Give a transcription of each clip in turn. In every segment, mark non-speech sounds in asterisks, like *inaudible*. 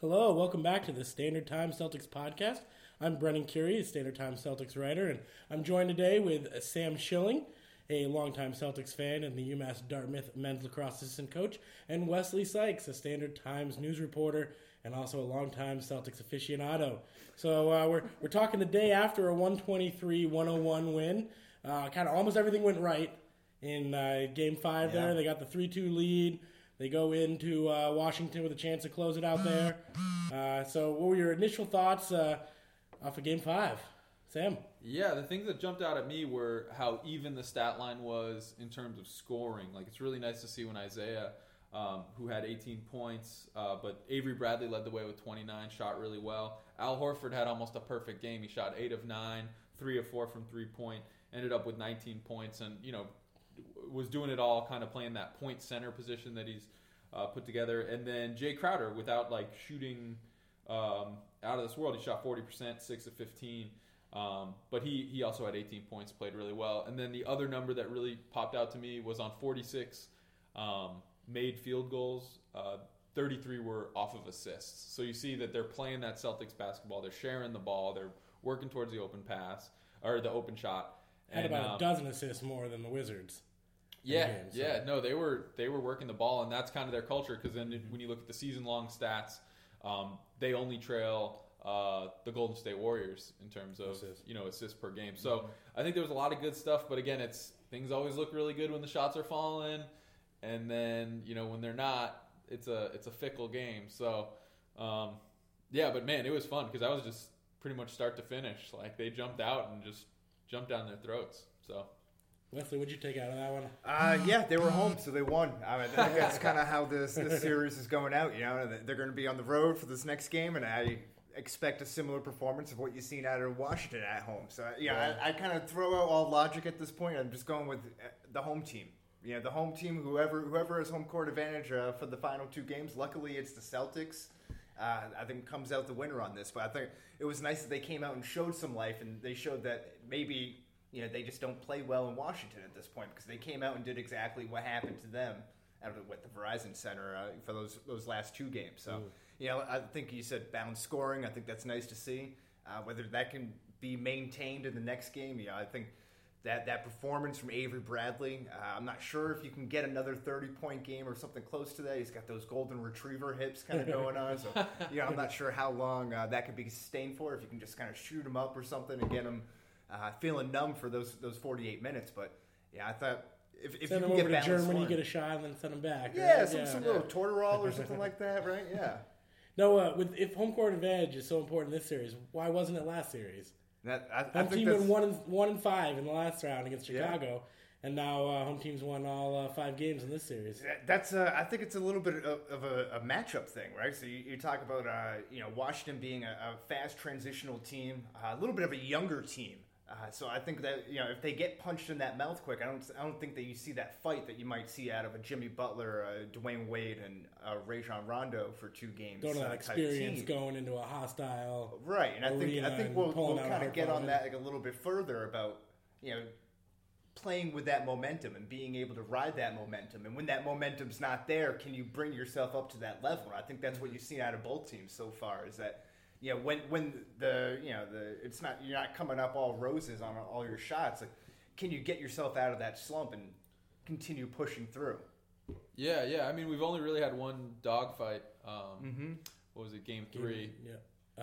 Hello, welcome back to the Standard Time Celtics podcast. I'm Brendan Kurie, a Standard Time Celtics writer, and I'm joined today with Sam Schilling, a longtime Celtics fan and the UMass Dartmouth men's lacrosse assistant coach, and Wesley Sykes, a Standard Times news reporter and also a longtime Celtics aficionado. So uh, we're, we're talking the day after a 123-101 win. Uh, kind of almost everything went right in uh, Game 5 Yeah. there. They got the 3-2 lead. They go into uh, Washington with a chance to close it out there. Uh, so, what were your initial thoughts uh, off of Game Five, Sam? Yeah, the things that jumped out at me were how even the stat line was in terms of scoring. Like it's really nice to see when Isaiah, um, who had 18 points, uh, but Avery Bradley led the way with 29, shot really well. Al Horford had almost a perfect game. He shot eight of nine, three of four from three point, ended up with 19 points, and you know was doing it all, kind of playing that point center position that he's uh, put together. And then Jay Crowder, without like shooting um, out of this world, he shot 40%, six of 15. Um, but he, he also had 18 points, played really well. And then the other number that really popped out to me was on 46 um, made field goals. Uh, 33 were off of assists. So you see that they're playing that Celtics basketball. They're sharing the ball. They're working towards the open pass or the open shot. Had And, about um, a dozen assists more than the Wizards. yeah, game, so- yeah, no, they were they were working the ball, and that's kind of their culture. Because then when you look at the season long stats, um, they only trail uh, the Golden State Warriors in terms of Assists. you know assists per game. So I think there was a lot of good stuff, but again, it's things always look really good when the shots are falling, and then you know when they're not, it's a it's a fickle game. So um, yeah, but man, it was fun because I was just pretty much start to finish. Like they jumped out and just jumped down their throats. So. Wesley, what'd you take out of that one? Uh, yeah, they were home, so they won. I, mean, I think that's kind of how this, this series is going out. You know, they're going to be on the road for this next game, and I expect a similar performance of what you've seen out of Washington at home. So, yeah, I, I kind of throw out all logic at this point. I'm just going with uh, the home team. You know, the home team, whoever whoever has home court advantage uh, for the final two games. Luckily, it's the Celtics. Uh, I think comes out the winner on this, but I think it was nice that they came out and showed some life, and they showed that maybe you know they just don't play well in Washington at this point because they came out and did exactly what happened to them out of what the Verizon Center uh, for those those last two games. So you know, I think you said bound scoring. I think that's nice to see. Uh, whether that can be maintained in the next game, yeah, I think that that performance from Avery Bradley. Uh, I'm not sure if you can get another 30 point game or something close to that. He's got those golden retriever hips kind of *laughs* going on. So, you know, I'm not *laughs* sure how long uh, that could be sustained for. If you can just kind of shoot him up or something and get him uh, feeling numb for those those 48 minutes. But yeah, I thought if, if send you can over get to Germany, one- get a shot, and then send them back. yeah, right? some, some little Toradol or something like that, right? *laughs* Yeah. No, uh, with if home court advantage is so important in this series, why wasn't it last series? That, I, I Home think team won one and one and five in the last round against Yeah. Chicago, and now uh, home teams won all uh, five games in this series. That's uh, I think it's a little bit of, of a, a matchup thing, right? So you, you talk about uh, you know Washington being a, a fast transitional team, uh, a little bit of a younger team. Uh, so I think that you know if they get punched in that mouth quick, I don't I don't think that you see that fight that you might see out of a Jimmy Butler, uh, Dwyane Wade, and uh, Rajon Rondo for two games. Going to uh, experience, going into a hostile. Right, and I think I think we'll, we'll kind of get on that like, a little bit further about you know playing with that momentum and being able to ride that momentum. And when that momentum's not there, can you bring yourself up to that level? And I think that's what you've seen out of both teams so far. Is that you know when when the you know the it's not you're not coming up all roses on all your shots. Like, can you get yourself out of that slump and continue pushing through? Yeah, yeah. I mean, we've only really had one dogfight. Um, Mm-hmm. What was it? Game three Yeah.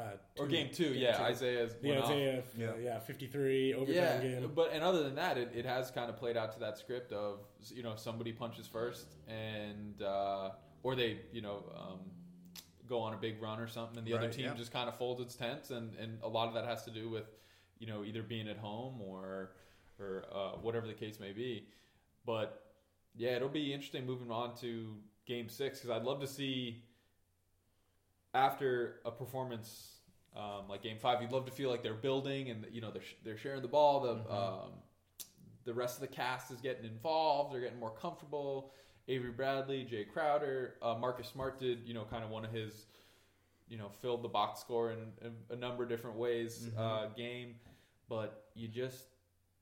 Uh, or game two? yeah, Isaiah's The went off. Isaiah, Yeah. yeah. yeah, 53 overtime Yeah, game. but and other than that, it, it has kind of played out to that script of you know somebody punches first and uh, or they you know um, go on a big run or something, and the other team yeah. just kind of folds its tents, and and a lot of that has to do with you know either being at home or or uh, whatever the case may be. But yeah, it'll be interesting moving on to Game Six because I'd love to see after a performance um, like Game Five, you'd love to feel like they're building and you know they're they're sharing the ball. The um, the rest of the cast is getting involved. They're getting more comfortable. Avery Bradley, Jay Crowder, uh, Marcus Smart did you know kind of one of his you know filled the box score in, in a number of different ways uh, game, but you just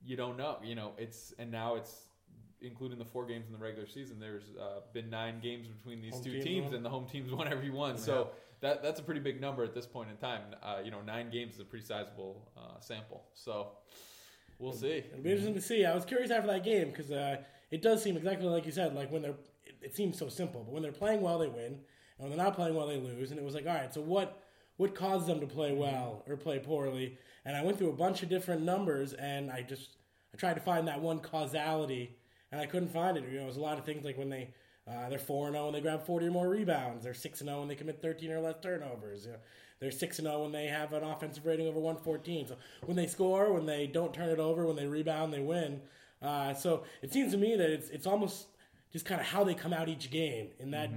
you don't know. You know it's and now it's including the four games in the regular season, there's uh, been nine games between these Home two teams and the home teams *laughs* won every one. So that that's a pretty big number at this point in time. Uh, you know, nine games is a pretty sizable uh, sample. So we'll see. It'll be interesting to see. I was curious after that game because uh, it does seem exactly like you said. Like when they're, it, it seems so simple, but when they're playing well, they win, and when they're not playing well, they lose. And it was like, all right, so what? What caused them to play well or play poorly? And I went through a bunch of different numbers, and I just I tried to find that one causality, and I couldn't find it. You know, it was a lot of things like when they uh, they're four and zero when they grab forty or more rebounds. They're six and zero when they commit thirteen or less turnovers. You know, they're six and zero when they have an offensive rating over one fourteen. So when they score, when they don't turn it over, when they rebound, they win. Uh, so it seems to me that it's it's almost just kind of how they come out each game in that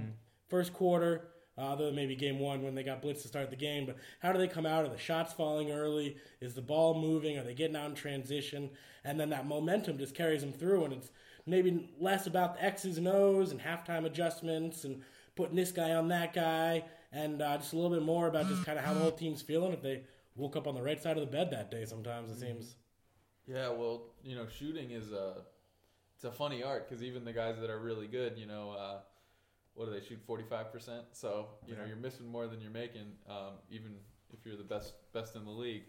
first quarter. Uh, other than maybe game one when they got blitzed to start the game, but how do they come out? Are the shots falling early? Is the ball moving? Are they getting out in transition? And then that momentum just carries them through, and it's maybe less about the X's and O's and halftime adjustments and putting this guy on that guy, and uh, just a little bit more about just kind of how the whole team's feeling. If they woke up on the right side of the bed that day, sometimes it seems. Yeah, well, you know, shooting is a it's a funny art because even the guys that are really good, you know, uh, what do they shoot forty five percent? So you know, you're missing more than you're making, um, even if you're the best best in the league.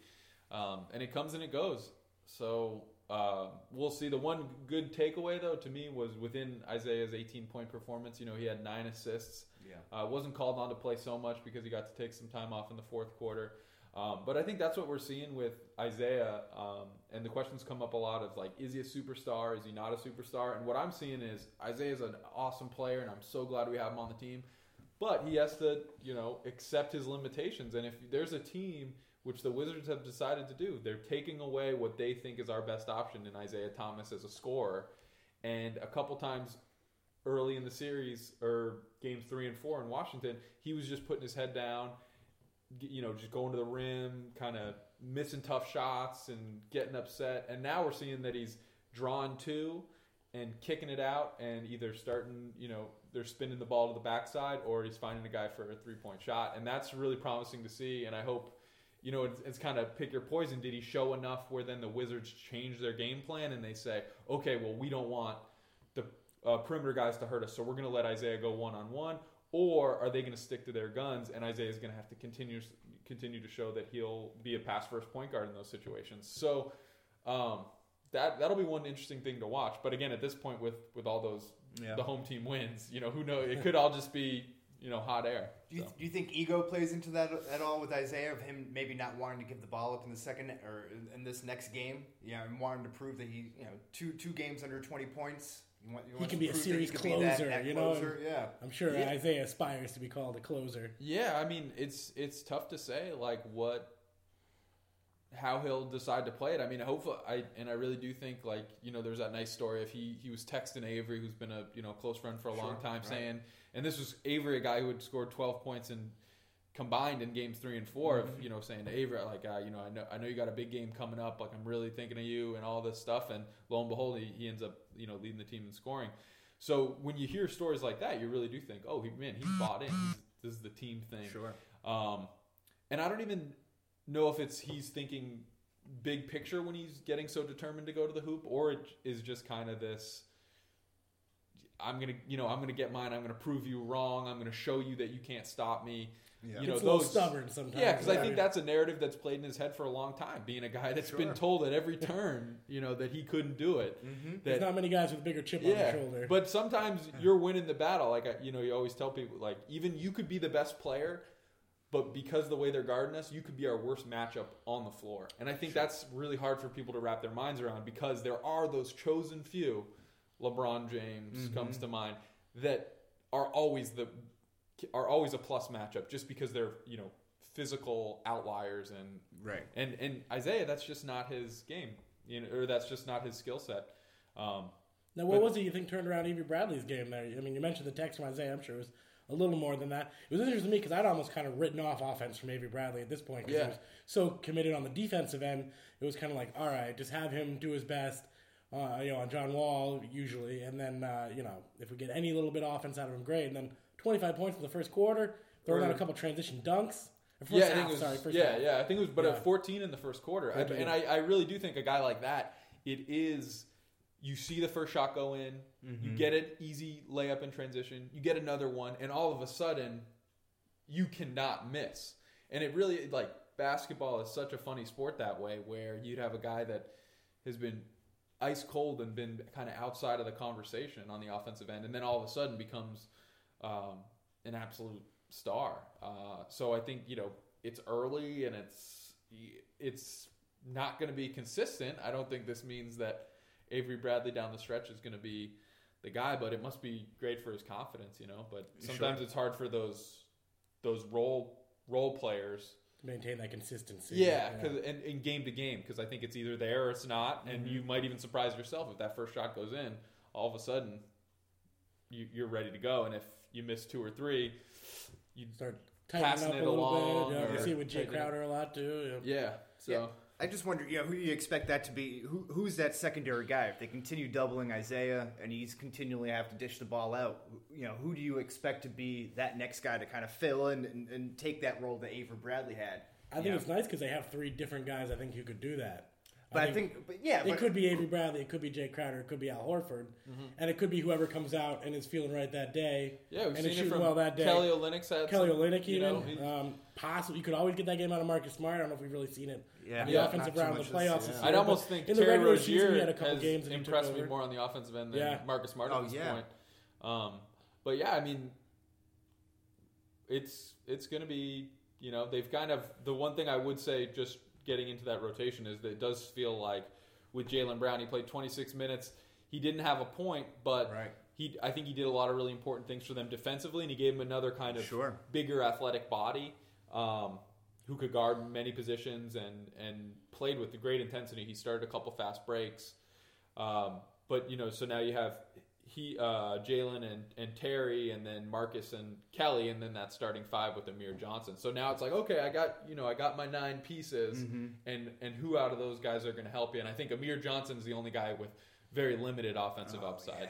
Um, and it comes and it goes. So uh, we'll see. The one good takeaway though to me was within Isaiah's 18 point performance. You know, he had nine assists. Yeah. Uh, wasn't called on to play so much because he got to take some time off in the fourth quarter. Um, but I think that's what we're seeing with Isaiah. Um, and the questions come up a lot of like, is he a superstar? Is he not a superstar? And what I'm seeing is Isaiah's an awesome player, and I'm so glad we have him on the team. But he has to, you know, accept his limitations. And if there's a team which the Wizards have decided to do, they're taking away what they think is our best option in Isaiah Thomas as a scorer. And a couple times early in the series or games three and four in Washington, he was just putting his head down, you know, just going to the rim, kind of missing tough shots and getting upset. And now we're seeing that he's drawn two and kicking it out and either starting, you know, they're spinning the ball to the backside or he's finding a guy for a three point shot. And that's really promising to see. And I hope. You know, it's, it's kind of pick your poison. Did he show enough where then the Wizards change their game plan and they say, okay, well, we don't want the uh, perimeter guys to hurt us, so we're going to let Isaiah go one on one, or are they going to stick to their guns and Isaiah is going to have to continue continue to show that he'll be a pass first point guard in those situations? So um, that that'll be one interesting thing to watch. But again, at this point, with with all those Yeah. the home team wins, you know, who knows? It could all just be you know hot air. Do you, So. do you think ego plays into that at all with Isaiah of him maybe not wanting to give the ball up in the second or in- in this next game? Yeah, and wanting to prove that he, you know, two two games under twenty points. You want, you He can be a series he can be that- closer, that you know, closer, yeah. I'm sure Yeah. Isaiah aspires to be called a closer. Yeah, I mean it's it's tough to say like what how he'll decide to play it. I mean, hopefully, I and I really do think like you know there's that nice story if he he was texting Avery, who's been a you know close friend for a long time, right. saying, and this was Avery, a guy who had scored 12 points in combined in games three and 4 Mm-hmm. of you know saying to Avery like uh, you know I know I know you got a big game coming up, like I'm really thinking of you and all this stuff, and lo and behold, he, he ends up you know leading the team in scoring. So when you hear stories like that, you really do think, oh he, man, he's bought in. He's, this is the team thing. Sure. Um, and I don't even know if it's he's thinking big picture when he's getting so determined to go to the hoop, or it is just kind of this. I'm gonna, you know, I'm gonna get mine. I'm gonna prove you wrong. I'm gonna show you that you can't stop me. Yeah. You know, it's a little those- stubborn sometimes. Yeah, because I think that's a narrative that's played in his head for a long time. Being a guy that's been told at every *laughs* turn, you know, that he couldn't do it. Mm-hmm. there's not many guys with a bigger chip on their shoulder. but sometimes you're winning the battle. Like I- you know, you always tell people, like even you could be the best player, but because of the way they're guarding us, you could be our worst matchup on the floor. And I think that's really hard for people to wrap their minds around because there are those chosen few. LeBron James Mm-hmm. comes to mind that are always the are always a plus matchup just because they're you know physical outliers and Right. and and Isaiah that's just not his game you know or that's just not his skill set. Um, Now, what But- was it you think turned around Avery Bradley's game there? I mean, you mentioned the text from Isaiah. I'm sure it was a little more than that. It was interesting to me because I'd almost kind of written off offense from Avery Bradley at this point because Yeah. he was so committed on the defensive end. It was kind of like, all right, just have him do his best, uh, you know, on John Wall usually, and then uh, you know if we get any little bit of offense out of him, great. And then 25 points in the first quarter, throwing out a couple transition dunks. Yeah, I think it was, sorry, first yeah, half. yeah. I think it was, but Yeah. at 14 in the first quarter, I, and I, I really do think a guy like that, it is you see the first shot go in, you Mhm. get an easy layup in transition, you get another one, and all of a sudden, you cannot miss. And it really like basketball is such a funny sport that way, where you'd have a guy that has been ice cold and been kind of outside of the conversation on the offensive end, and then all of a sudden becomes um, an absolute star. Uh, so I think you know it's early and it's it's not going to be consistent. I don't think this means that Avery Bradley down the stretch is going to be the guy, but it must be great for his confidence, you know. But Sure. sometimes it's hard for those those role role players Maintain that consistency. yeah, because And, in game to game, because I think it's either there or it's not, and Mhm. you might even surprise yourself if that first shot goes in. All of a sudden, you, you're ready to go, and if you miss two or three, you start Passing up it a little along bit. Yeah, you see it with Jay Crowder a lot too. Yeah. yeah. So Yeah. I just wonder, you know, who do you expect that to be? Who, who's that secondary guy? If they continue doubling Isaiah and he's continually have to dish the ball out, you know, who do you expect to be that next guy to kind of fill in and, and take that role that Avery Bradley had? I think Yeah. it's nice because they have three different guys. I think who could do that. But I think, but yeah, it but, could be Avery Bradley, it could be Jay Crowder, it could be Al Horford, and it could be whoever comes out and is feeling right that day. yeah, we've and seen is it shooting from well that day. Kelly Olynyk. Had Kelly some- Olynyk, you even know, he- um, possibly you could always get that game out of Marcus Smart. I don't know if we've really seen it. yeah, in the Yeah, offensive round of the playoffs this yeah. year. I'd almost think in the Terry regular season, he Rozier had a couple has games that he took impressed me more on the offensive end than Yeah. Marcus Smart Oh, at this yeah. point. Um, but yeah, I mean, it's it's going to be you know they've kind of the one thing I would say just getting into that rotation is that it does feel like with Jaylen Brown he played 26 minutes he didn't have a point but Right. he I think he did a lot of really important things for them defensively and he gave him another kind of Sure. bigger athletic body um, who could guard many positions and and played with the great intensity. He started a couple fast breaks, um, but you know, so now you have he uh, Jaylen and and Terry, and then Marcus and Kelly, and then that starting five with Amir Johnson. So now it's like, okay, I got you know I got my nine pieces, Mm-hmm. and and who out of those guys are going to help you? And I think Amir Johnson's the only guy with very limited offensive Oh, upside.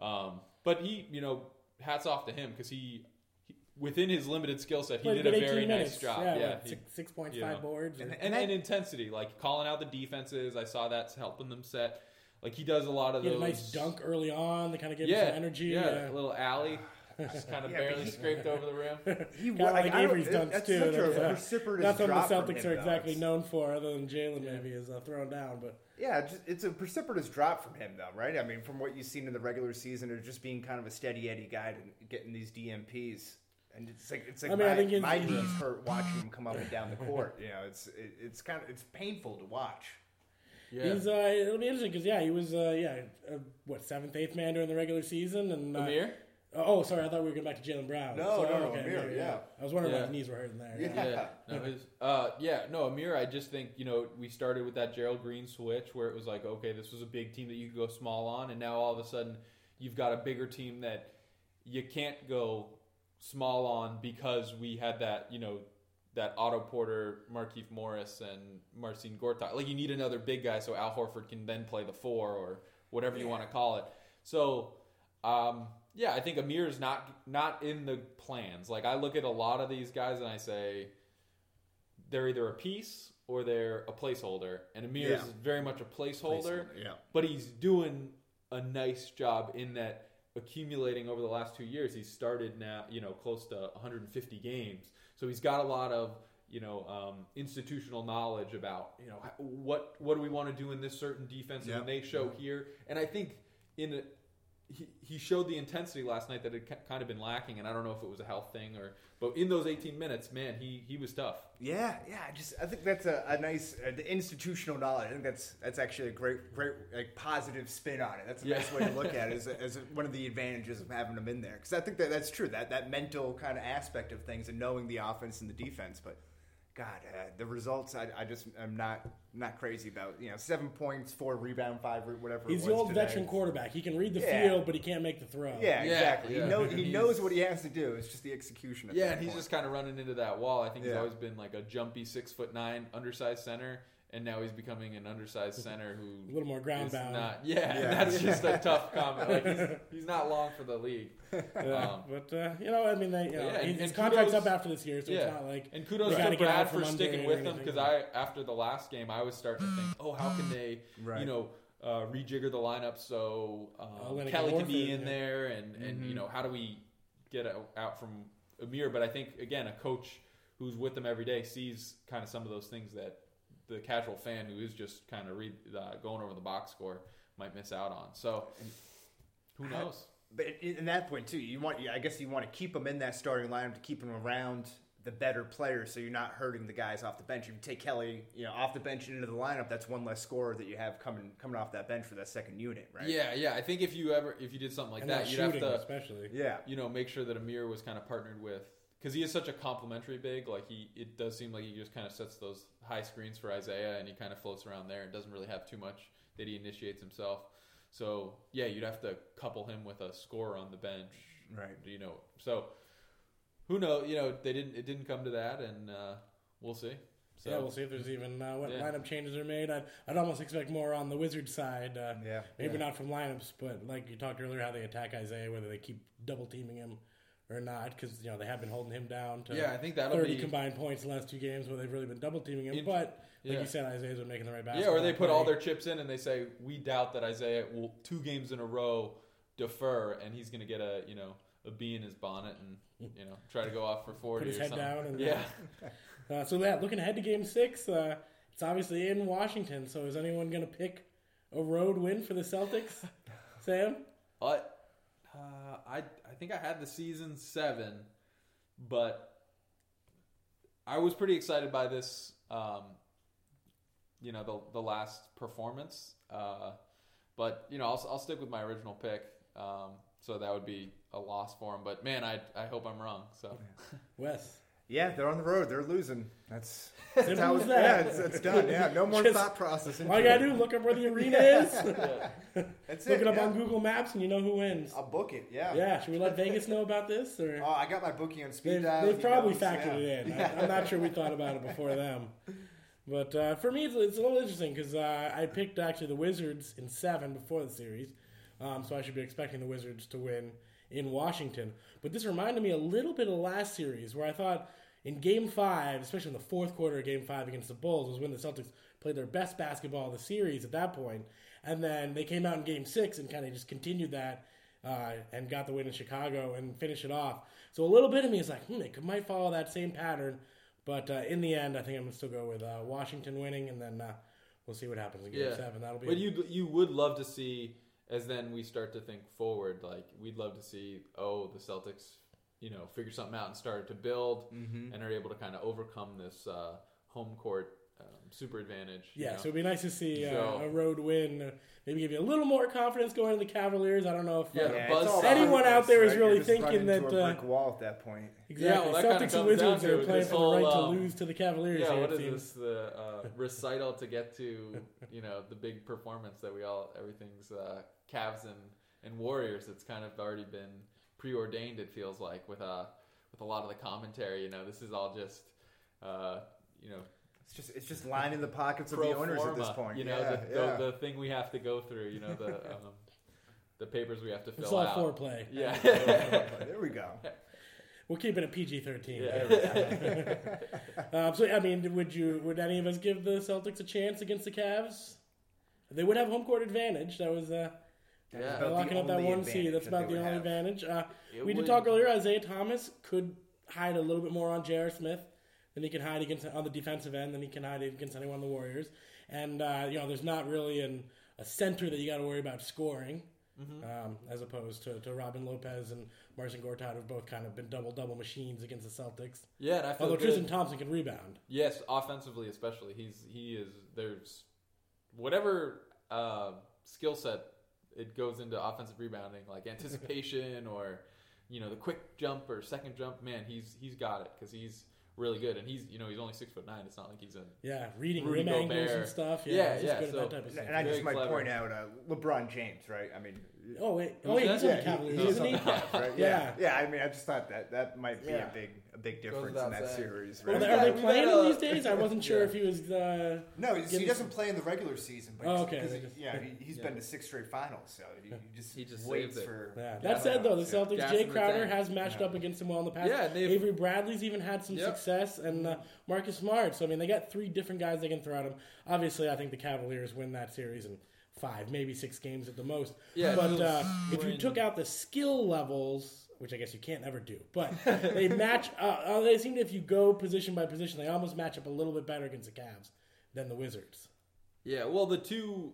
yeah. Um, but he, you know, hats off to him because he, he, within his limited skill set, he Played did a 18 very minutes. nice job. Yeah, Yeah, like he- six, six you know. boards. And- and- and, and intensity, like calling out the defenses. I saw that's helping them set. Like he does a lot of he had those. a nice dunk early on to kind of give yeah, him some energy. Yeah, a little alley, just kind of Yeah, barely he- scraped over the rim. *laughs* *laughs* He Kinda wa- like Avery's dunks, that's too. Such That's, a uh, precipitous That's what the drop from Celtics are exactly It's- known for, other than Jaylen maybe is uh, thrown down. But Yeah, just, it's a precipitous drop from him, though, right? I mean, from what you've seen in the regular season, or just being kind of a steady Eddie guy to getting these DNPs, and it's like it's like I mean, I my, think my knees hurt watching him come up and down the court. You know, it's it, it's kind of it's painful to watch. Yeah, he's uh, it'll be interesting because yeah, he was uh, yeah uh, what seventh eighth man during the regular season and uh, Amir. Oh, sorry, I thought we were going back to Jaylen Brown. No, So, no, okay, Amir, maybe, yeah. I was wondering why his knees were hurting there. Yeah. Yeah, no, his, uh, yeah, no, Amir. I just think you know we started with that Gerald Green switch where it was like, okay, this was a big team that you could go small on, and now all of a sudden you've got a bigger team that you can't go small on because we had that you know that Otto Porter, Markieff Morris, and Marcin Gortat. Like you need another big guy so Al Horford can then play the four or whatever you want to call it. So. Um, yeah, I think Amir is not not in the plans. Like I look at a lot of these guys and I say they're either a piece or they're a placeholder. And Amir is very much a placeholder, yeah. but he's doing a nice job in that accumulating over the last two years. He's started now, you know, close to 150 games, so he's got a lot of you know um, institutional knowledge about you know what what do we want to do in this certain defense, Yeah. and they show here. And I think in he, he showed the intensity last night that had kind of been lacking, and I don't know if it was a health thing or, but in those 18 minutes, man, he he was tough. Yeah, yeah. I just I think that's a, a nice uh, the institutional knowledge. I think that's that's actually a great great like positive spin on it. That's the Yeah. best way to look at it *laughs* as, as one of the advantages of having them in there. Because I think that that's true. That that mental kind of aspect of things and knowing the offense and the defense. But God, uh, the results I, I just I'm not not crazy about. You know, seven points, four rebound, five whatever. He's it the old today. veteran quarterback. He can read the Yeah. field, but he can't make the throw. Yeah, Yeah, exactly. yeah. He knows he knows what he has to do. It's just the execution. At Yeah, and he's point. just kind of running into that wall. I think he's always been like a jumpy six foot nine, undersized center, and now he's becoming an undersized center who a who little more ground is bound. not. Yeah, Yeah. *laughs* that's just a tough *laughs* comment. Like he's, *laughs* he's not long for the league. Yeah, Um, but uh, you know, I mean, they, you know, Yeah, and- his and contract's kudos- up after this year, so Yeah. it's not like And kudos gotta to Brad for sticking with them because I, after the last game, I was starting to think, oh, how can they, Right. you know, uh, rejigger the lineup so um, Kelly can be in yeah. there, and and you Mhm. know how do we get out, out from Amir? But I think again, a coach who's with them every day sees kind of some of those things that the casual fan who is just kind of read uh, going over the box score might miss out on. So who knows? But in in that point too, you want I guess you want to keep them in that starting lineup to keep them around the better players, so you're not hurting the guys off the bench. If you take Kelly, you know, off the bench into the lineup, that's one less scorer that you have coming coming off that bench for that second unit, right? Yeah, yeah. I think if you ever if you did something like and that, that you'd have to especially. Yeah. you know make sure that Amir was kind of partnered with because he is such a complimentary big. Like he, it does seem like he just kind of sets those high screens for Isaiah, and he kind of floats around there and doesn't really have too much that he initiates himself. So yeah, you'd have to couple him with a scorer on the bench, Right. you know. So who knows? You know, they didn't. It didn't come to that, and uh, we'll see. So yeah, we'll see if there's even uh, what Yeah. lineup changes are made. I'd, I'd almost expect more on the Wizards side. Uh, Yeah. Maybe yeah. not from lineups, but like you talked earlier, how they attack Isaiah, whether they keep double teaming him or not, because you know they have been holding him down to yeah, I think that'll 30 be combined points in the last two games where they've really been double teaming him. In- but like yeah. you said, Isaiah's been making the right back. Yeah, basketball. or they put all their chips in and they say we doubt that Isaiah will two games in a row defer and he's going to get a you know a bee in his bonnet and you know try to go off for forty put his head something. down and yeah, *laughs* Uh, so that looking ahead to Game Six, uh, it's obviously in Washington. So is anyone going to pick a road win for the Celtics? Sam, but uh, I I think I had the season seven, but I was pretty excited by this. Um, you know the the last performance, uh, but you know I'll I'll stick with my original pick. Um, so that would be a loss for him. But man, I I hope I'm wrong. So. Wes. Yeah, they're on the road. They're losing. That's, *laughs* that's how it's, that. yeah, it's, it's done. Yeah, no more Just- thought process. into All you gotta do look up where the *laughs* arena is. That's it. look it up yeah. on Google Maps, and you know who wins. I'll book it. Yeah. Yeah, should we let Vegas know about this? Or Oh, I got my booking on speed they've, dial. they've probably knows, factored yeah. it in. I, *laughs* I'm not sure we thought about it before them. But uh, for me, it's, it's a little interesting because uh, I picked actually the Wizards in seven before the series, um, so I should be expecting the Wizards to win in Washington. But this reminded me a little bit of last series where I thought in Game Five, especially in the fourth quarter of Game Five against the Bulls, was when the Celtics played their best basketball of the series at that point. and then they came out in Game Six and kind of just continued that. Uh, and got the win in Chicago and finished it off. So a little bit of me is like, hmm, they might follow that same pattern. But uh, in the end, I think I'm gonna still go with uh, Washington winning, and then uh, we'll see what happens in Game Yeah. Seven. That'll be. But you you would love to see as then we start to think forward. Like we'd love to see oh the Celtics, you know, figure something out and started to build Mhm. and are able to kind of overcome this uh, home court um, super advantage. yeah, know? so it'd be nice to see uh, So- a road win. Uh, maybe give you a little more confidence going to the Cavaliers. I don't know if Yeah, uh, Yeah, buzz it's all set. about Anyone out there is right? really thinking running into that, a uh, brick wall at that point. exactly Yeah, well, Celtics and Wizards are playing this for the whole, right to um, lose to the Cavaliers. yeah, here, what it is seems. this the uh, recital to get to you know the big performance that we all everything's uh, Cavs and and Warriors. It's kind of already been preordained. It feels like with uh with a lot of the commentary. You know, this is all just uh, you know It's just it's just lining the pockets of the owners at this point. You know, yeah, the, yeah. the, the thing we have to go through. You know, the *laughs* um, the papers we have to fill out. It's all out. foreplay. Yeah. *laughs* there we go. We'll keep it at PG thirteen. Yeah. *laughs* um, so I mean, would you? Would any of us give the Celtics a chance against the Cavs? They would have home court advantage. That was uh, That's Yeah. about they're the locking up that one seed. That's about the only have. advantage. Uh, It we did talk earlier. Isaiah Thomas could hide a little bit more on J.R. Smith than he can hide against on the defensive end than he can hide against anyone on the Warriors. And uh, you know, there's not really an, a center that you got to worry about scoring, Mm-hmm. um, as opposed to, to Robin Lopez and Marcin Gortat, who've both kind of been double double machines against the Celtics. Yeah, and I feel Although good. Tristan Thompson can rebound. Yes, offensively especially, he's he is there's whatever uh, skill set it goes into offensive rebounding, like *laughs* anticipation or you know the quick jump or second jump. Man, he's he's got it because he's really good, and he's you know he's only six foot nine. It's not like he's a Yeah, reading Rudy rim angles and stuff. Yeah, Yeah, he's yeah, good so- at that type of stuff. And I just might clever. point out uh, LeBron James, right? I mean, Oh wait, Who's oh yeah, he's on yeah, the he- Cavaliers, isn't he? the Cavs, right? Yeah. Yeah. yeah, I mean, I just thought that that might be Yeah. a big a big difference in that saying. series, Are right? they, Yeah, are they playing got him these days? I wasn't sure Yeah. if he was. Uh, No, he's, he doesn't play in the regular season, but Oh, he's- okay. 'cause They he- just- yeah, he, *laughs* he's Yeah. been to six straight finals, so he, he just He just waits for. yeah. Yeah. That said, though, the Celtics, Gas Jay Crowder has matched up against him well in the past. Yeah, Avery Bradley's even had some success, and uh, Marcus Smart. So I mean, they got three different guys they can throw at him. Obviously, I think the Cavaliers win that series in five, maybe six games at the most. Yeah, but uh, if you took out the skill levels, which I guess you can't ever do, but they match. Uh, uh, they seem to, if you go position by position, they almost match up a little bit better against the Cavs than the Wizards. Yeah, well, the two,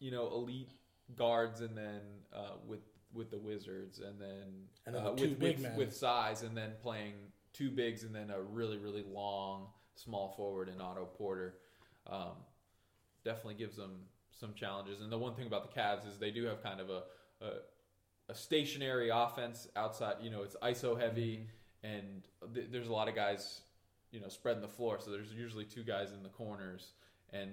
you know, elite guards, and then uh, with with the Wizards, and then, And then uh, the with with, with size, and then playing two bigs, and then a really really long small forward in Otto Porter, um, definitely gives them some challenges. And the one thing about the Cavs is they do have kind of a a, a stationary offense outside. You know, it's ISO heavy, and th- there's a lot of guys, you know, spreading the floor. So there's usually two guys in the corners, and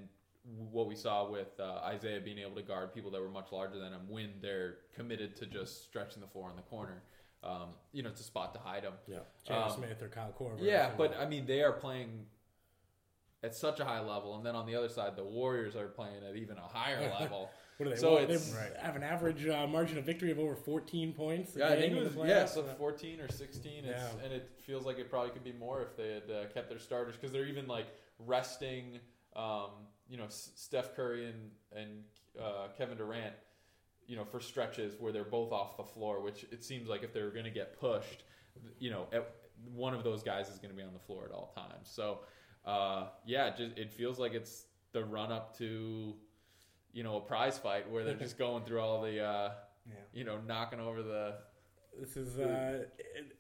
what we saw with uh, Isaiah being able to guard people that were much larger than him when they're committed to just stretching the floor in the corner. Um, you know, it's a spot to hide them. Yeah, J.R. Um, Smith or Kyle Korver. Yeah, but. I mean, they are playing at such a high level, and then on the other side, the Warriors are playing at even a higher *laughs* level. what are they? so what, they it's- have an average uh, margin of victory of over 14 points. Yeah, I think it was yeah, so fourteen or sixteen, it's, Yeah. and it feels like it probably could be more if they had uh, kept their starters because they're even like resting, um, you know, S- Steph Curry and and uh, Kevin Durant, you know, for stretches where they're both off the floor, which it seems like if they were going to get pushed, you know, at, one of those guys is going to be on the floor at all times. So, uh, yeah, it just it feels like it's the run up to, you know, a prize fight where they're just *laughs* going through all the. Uh, Yeah. you know, knocking over the This is uh,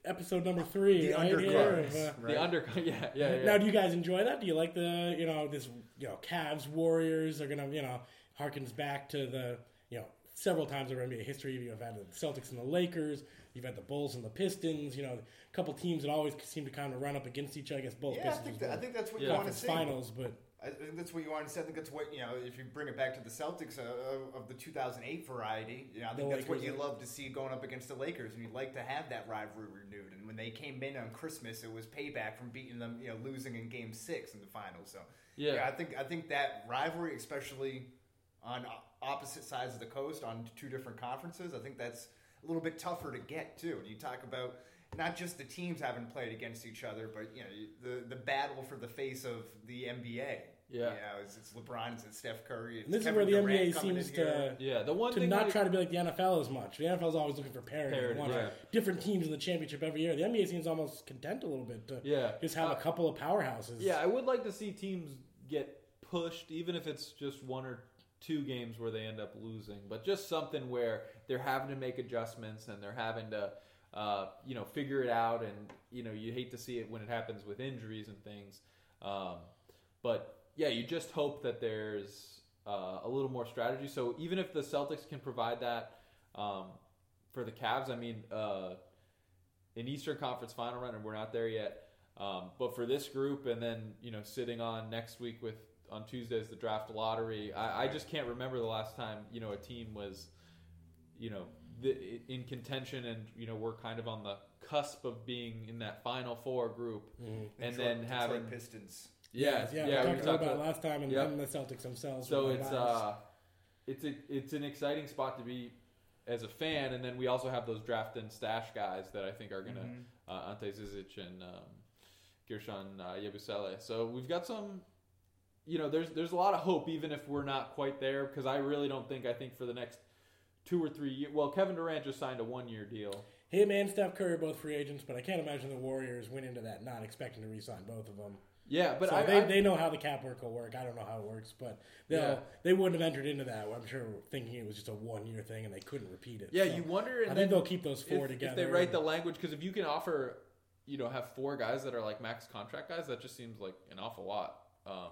episode number three, The right here. undercards, of, uh, right? the undercut. *laughs* Yeah, yeah, yeah. Now, do you guys enjoy that? Do you like the you know this you know Cavs Warriors are gonna you know harkens back to the you know several times in NBA history. You've had the Celtics and the Lakers. You've had the Bulls and the Pistons. You know, a couple teams that always seem to kind of run up against each other. I guess both Yeah, I think, that, I think that's what Yeah. you want to conference see. finals, but I think that's what you want to see. I think that's what you know. If you bring it back to the Celtics uh, of the 2008 variety, you know, I think The that's what you yeah. love to see going up against the Lakers, and you'd like to have that rivalry renewed. And when they came in on Christmas, it was payback from beating them, you know, losing in Game Six in the finals. So Yeah. I think I think that rivalry, especially on opposite sides of the coast on two different conferences, I think that's a little bit tougher to get too. And you talk about not just the teams having played against each other, but you know the the battle for the face of the NBA. Yeah. you know, it's, it's LeBron, it's Steph Curry. It's and this is where the Durant NBA coming seems to Yeah, the one to thing not that- try to be like the NFL as much. The NFL is always looking for parity. Parity, yeah. different teams in the championship every year. The NBA seems almost content a little bit to Yeah. just have Uh, a couple of powerhouses. Yeah, I would like to see teams get pushed, even if it's just one or two games where they end up losing, but just something where they're having to make adjustments and they're having to, uh, you know, figure it out. And you know, you hate to see it when it happens with injuries and things. Um, but yeah, you just hope that there's uh, a little more strategy. So even if the Celtics can provide that um, for the Cavs, I mean, uh, an Eastern Conference final run, and we're not there yet. Um, but for this group, and then you know, sitting on next week with on Tuesdays the draft lottery, I, I just can't remember the last time you know a team was, you know, the, in contention, and you know we're kind of on the cusp of being in that Final Four group, and Detroit- then Detroit having Pistons. yeah, yeah, yeah, we we talked talked about it about last time, and, Yep. and the Celtics themselves. so it's uh, it's a it's an exciting spot to be as a fan, and then we also have those draft and stash guys that I think are gonna Mm-hmm. uh, Ante Zizic and um, Guerschon uh, Yabusele. So we've got some, you know, there's there's a lot of hope even if we're not quite there because I really don't think I think for the next two or three years. Well, Kevin Durant just signed a one year deal. him and Steph Curry are both free agents, but I can't imagine the Warriors went into that not expecting to re-sign both of them. Yeah, but so I, they, I- they know how the cap work will work. I don't know how it works, but they'll Yeah. they wouldn't have entered into that. I'm sure thinking it was just a one year thing and they couldn't repeat it. yeah, So you wonder. I think they'll keep those four if, together. if they write the language because if you can offer, you know, have four guys that are like max contract guys, that just seems like an awful lot. Um,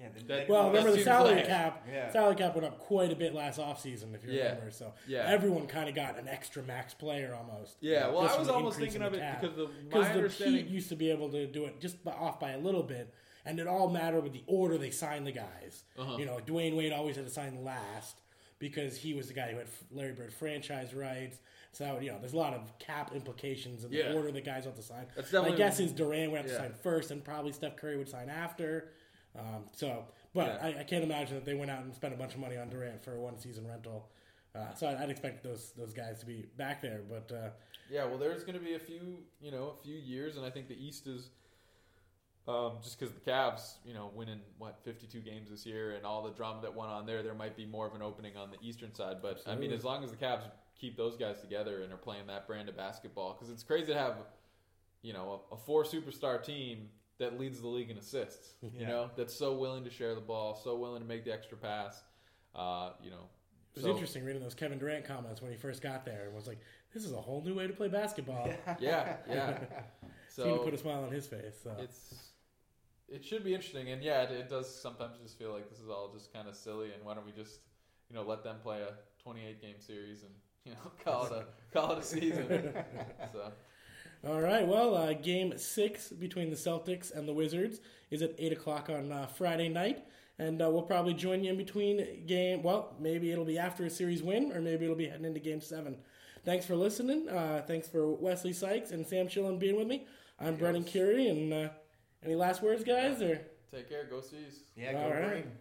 Yeah, then, That- well, that remember the salary like- cap. Yeah. Salary cap went up quite a bit last offseason, if you Yeah. remember. So Yeah. everyone kind of got an extra max player almost. yeah, well, I was the almost thinking of it cap. because the my Because the understanding. Heat used to be able to do it just by, off by a little bit, and it all mattered with the order they signed the guys. Uh-huh. You know, Dwyane Wade always had to sign last because he was the guy who had Larry Bird franchise rights. So that would, you know, there's a lot of cap implications in the Yeah. order the guys have to sign. That's My guess is Durant would have to Yeah. sign first, and probably Steph Curry would sign after. Um, so, but Yeah. I, I can't imagine that they went out and spent a bunch of money on Durant for a one season rental. Uh, so I'd, I'd expect those those guys to be back there, but. Uh, Yeah, well, there's going to be a few, you know, a few years, and I think the East is Um, just because the Cavs, you know, winning what 52 games this year and all the drama that went on there, there might be more of an opening on the Eastern side. But I mean, as long as the Cavs keep those guys together and are playing that brand of basketball, because it's crazy to have, you know, a, a four superstar team that leads the league in assists. *laughs* You Yeah. know, that's so willing to share the ball, so willing to make the extra pass. Uh, you know, It was so- interesting reading those Kevin Durant comments when he first got there It was like, "This is a whole new way to play basketball." Yeah, *laughs* yeah. *laughs* Seemed to So put a smile on his face. So. it's it should be interesting, and yeah, it, it does sometimes just feel like this is all just kind of silly. And why don't we just you know let them play a 28 game series and you know call it a call it a season? so All right. Well, uh, game six between the Celtics and the Wizards is at eight o'clock on uh, Friday night, and uh, we'll probably join you in between game. Well, maybe it'll be after a series win, or maybe it'll be heading into game seven. Thanks for listening. Uh, thanks for Wesley Sykes and Sam Schilling being with me. I'm Brendan Kurie, and uh, any last words, guys? Or take care, go C's. Yeah, go All right. green.